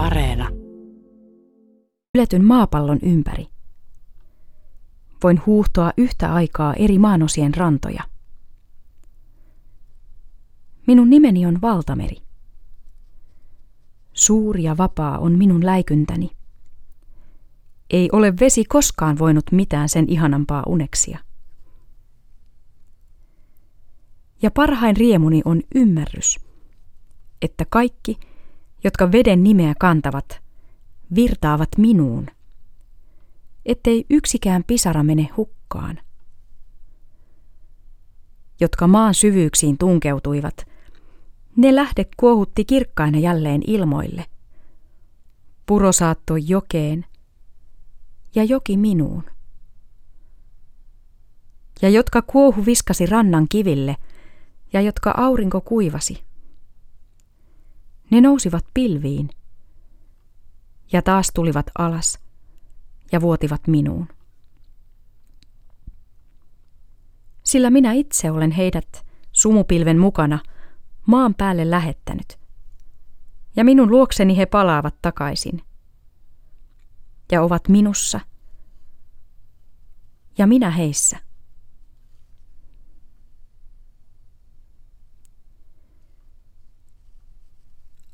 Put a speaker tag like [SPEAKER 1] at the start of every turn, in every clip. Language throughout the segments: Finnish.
[SPEAKER 1] Areena.
[SPEAKER 2] Yletyn maapallon ympäri. Voin huuhtoa yhtä aikaa eri maanosien rantoja. Minun nimeni on Valtameri. Suuri ja vapaa on minun läikyntäni. Ei ole vesi koskaan voinut mitään sen ihanampaa uneksia. Ja parhain riemuni on ymmärrys, että kaikki, jotka veden nimeä kantavat, virtaavat minuun, ettei yksikään pisara mene hukkaan. Jotka maan syvyyksiin tunkeutuivat, ne lähde kuohutti kirkkaina jälleen ilmoille. Puro saattoi jokeen ja joki minuun. Ja jotka kuohu viskasi rannan kiville ja jotka aurinko kuivasi. Ne nousivat pilviin ja taas tulivat alas ja vuotivat minuun. Sillä minä itse olen heidät sumupilven mukana maan päälle lähettänyt. Ja minun luokseni he palaavat takaisin. Ja ovat minussa. Ja minä heissä.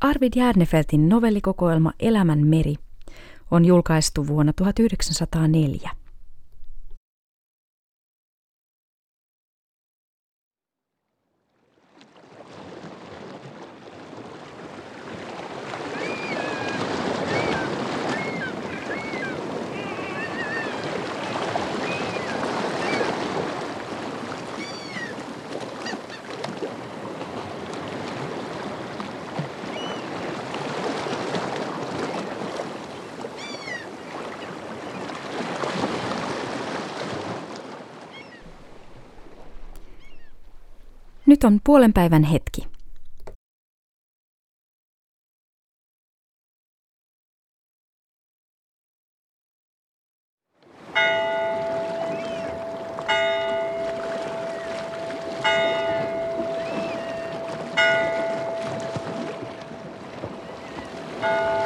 [SPEAKER 2] Arvid Järnefeltin novellikokoelma Elämän meri on julkaistu vuonna 1904. Nyt on puolen päivän hetki.
[SPEAKER 3] Thank